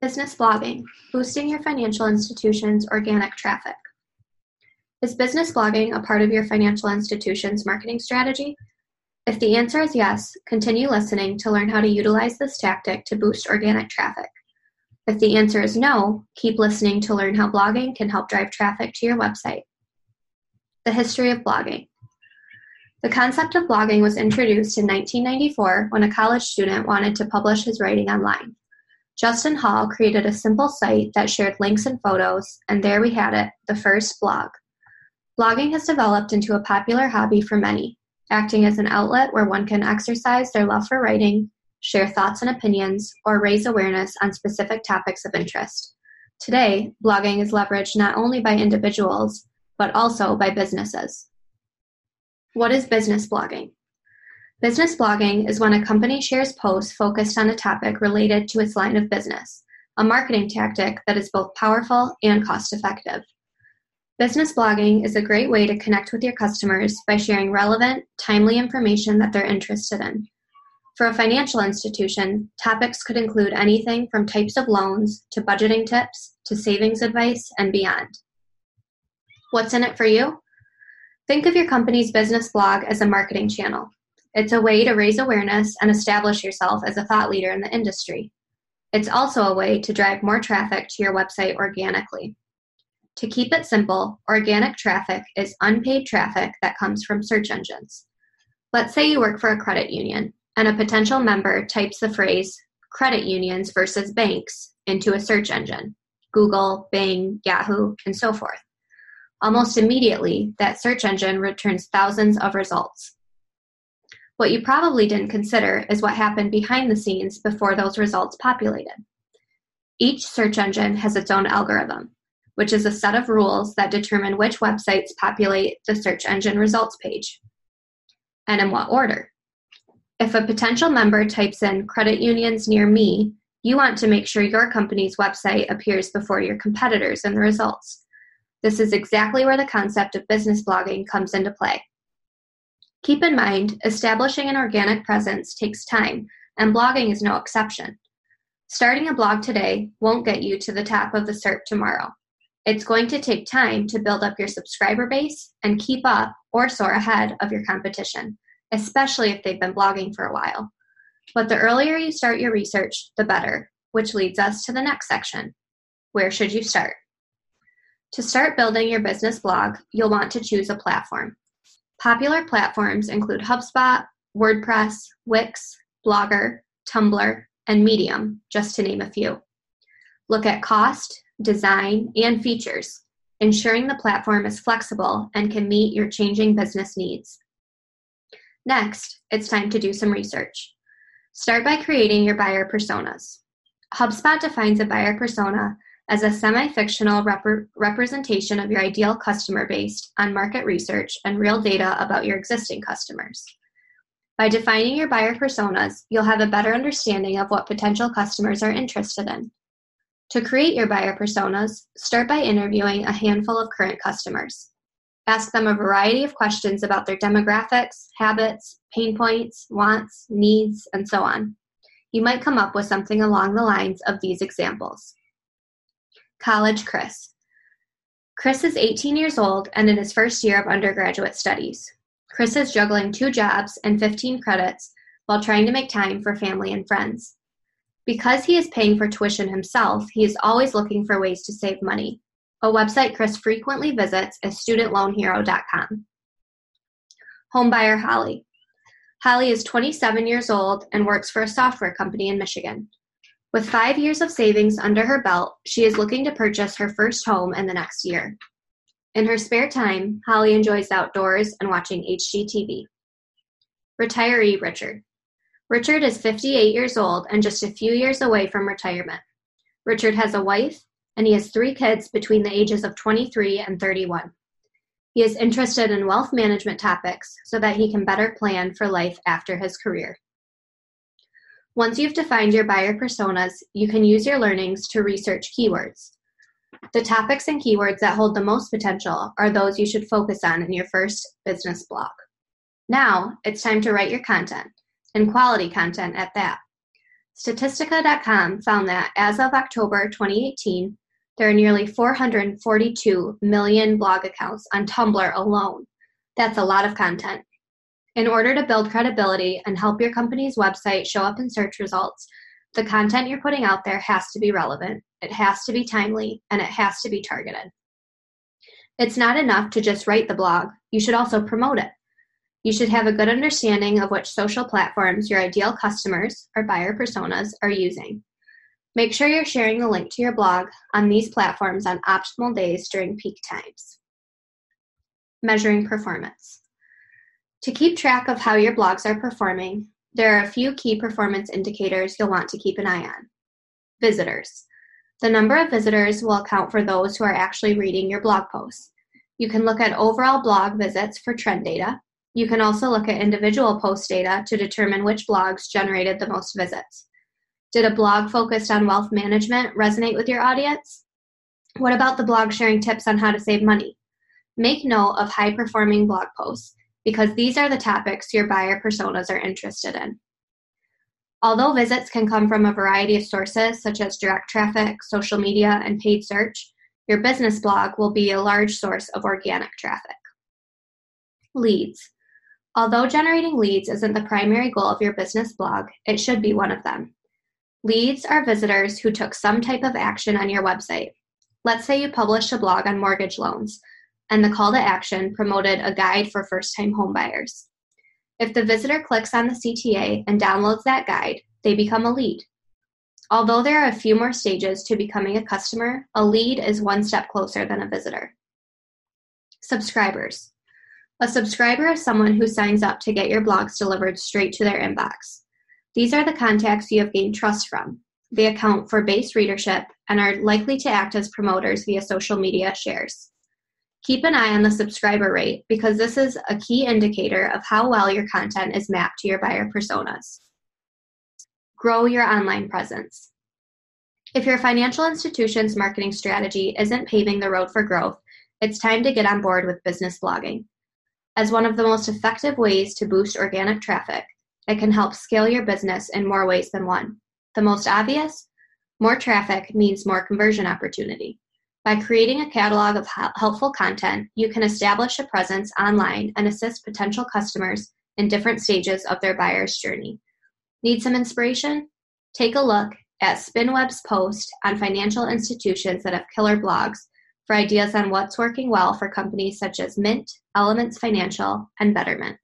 Business blogging, boosting your financial institution's organic traffic. Is business blogging a part of your financial institution's marketing strategy? If the answer is yes, continue listening to learn how to utilize this tactic to boost organic traffic. If the answer is no, keep listening to learn how blogging can help drive traffic to your website. The history of blogging. The concept of blogging was introduced in 1994 when a college student wanted to publish his writing online. Justin Hall created a simple site that shared links and photos, and there we had it, the first blog. Blogging has developed into a popular hobby for many, acting as an outlet where one can exercise their love for writing, share thoughts and opinions, or raise awareness on specific topics of interest. Today, blogging is leveraged not only by individuals, but also by businesses. What is business blogging? Business blogging is when a company shares posts focused on a topic related to its line of business, a marketing tactic that is both powerful and cost effective. Business blogging is a great way to connect with your customers by sharing relevant, timely information that they're interested in. For a financial institution, topics could include anything from types of loans to budgeting tips to savings advice and beyond. What's in it for you? Think of your company's business blog as a marketing channel. It's a way to raise awareness and establish yourself as a thought leader in the industry. It's also a way to drive more traffic to your website organically. To keep it simple, organic traffic is unpaid traffic that comes from search engines. Let's say you work for a credit union and a potential member types the phrase credit unions versus banks into a search engine Google, Bing, Yahoo, and so forth. Almost immediately, that search engine returns thousands of results. What you probably didn't consider is what happened behind the scenes before those results populated. Each search engine has its own algorithm, which is a set of rules that determine which websites populate the search engine results page and in what order. If a potential member types in credit unions near me, you want to make sure your company's website appears before your competitors in the results. This is exactly where the concept of business blogging comes into play. Keep in mind, establishing an organic presence takes time, and blogging is no exception. Starting a blog today won't get you to the top of the SERP tomorrow. It's going to take time to build up your subscriber base and keep up or soar ahead of your competition, especially if they've been blogging for a while. But the earlier you start your research, the better, which leads us to the next section. Where should you start? To start building your business blog, you'll want to choose a platform. Popular platforms include HubSpot, WordPress, Wix, Blogger, Tumblr, and Medium, just to name a few. Look at cost, design, and features, ensuring the platform is flexible and can meet your changing business needs. Next, it's time to do some research. Start by creating your buyer personas. HubSpot defines a buyer persona as a semi-fictional rep- representation of your ideal customer based on market research and real data about your existing customers. By defining your buyer personas, you'll have a better understanding of what potential customers are interested in. To create your buyer personas, start by interviewing a handful of current customers. Ask them a variety of questions about their demographics, habits, pain points, wants, needs, and so on. You might come up with something along the lines of these examples. College Chris. Chris is 18 years old and in his first year of undergraduate studies. Chris is juggling two jobs and 15 credits while trying to make time for family and friends. Because he is paying for tuition himself, he is always looking for ways to save money. A website Chris frequently visits is studentloanhero.com. Homebuyer Holly. Holly is 27 years old and works for a software company in Michigan. With five years of savings under her belt, she is looking to purchase her first home in the next year. In her spare time, Holly enjoys outdoors and watching HGTV. Retiree Richard. Richard is 58 years old and just a few years away from retirement. Richard has a wife and he has three kids between the ages of 23 and 31. He is interested in wealth management topics so that he can better plan for life after his career. Once you've defined your buyer personas, you can use your learnings to research keywords. The topics and keywords that hold the most potential are those you should focus on in your first business blog. Now, it's time to write your content, and quality content at that. Statistica.com found that as of October 2018, there are nearly 442 million blog accounts on Tumblr alone. That's a lot of content. In order to build credibility and help your company's website show up in search results, the content you're putting out there has to be relevant, it has to be timely, and it has to be targeted. It's not enough to just write the blog, you should also promote it. You should have a good understanding of which social platforms your ideal customers or buyer personas are using. Make sure you're sharing the link to your blog on these platforms on optimal days during peak times. Measuring performance. To keep track of how your blogs are performing, there are a few key performance indicators you'll want to keep an eye on. Visitors. The number of visitors will account for those who are actually reading your blog posts. You can look at overall blog visits for trend data. You can also look at individual post data to determine which blogs generated the most visits. Did a blog focused on wealth management resonate with your audience? What about the blog sharing tips on how to save money? Make note of high performing blog posts because these are the topics your buyer personas are interested in. Although visits can come from a variety of sources, such as direct traffic, social media, and paid search, your business blog will be a large source of organic traffic. Leads. Although generating leads isn't the primary goal of your business blog, it should be one of them. Leads are visitors who took some type of action on your website. Let's say you published a blog on mortgage loans, and the call to action promoted a guide for first time homebuyers. If the visitor clicks on the CTA and downloads that guide, they become a lead. Although there are a few more stages to becoming a customer, a lead is one step closer than a visitor. Subscribers. A subscriber is someone who signs up to get your blogs delivered straight to their inbox. These are the contacts you have gained trust from. They account for base readership and are likely to act as promoters via social media shares. Keep an eye on the subscriber rate because this is a key indicator of how well your content is mapped to your buyer personas. Grow your online presence. If your financial institution's marketing strategy isn't paving the road for growth, it's time to get on board with business blogging. As one of the most effective ways to boost organic traffic, it can help scale your business in more ways than one. The most obvious more traffic means more conversion opportunity. By creating a catalog of helpful content, you can establish a presence online and assist potential customers in different stages of their buyer's journey. Need some inspiration? Take a look at SpinWeb's post on financial institutions that have killer blogs for ideas on what's working well for companies such as Mint, Elements Financial, and Betterment.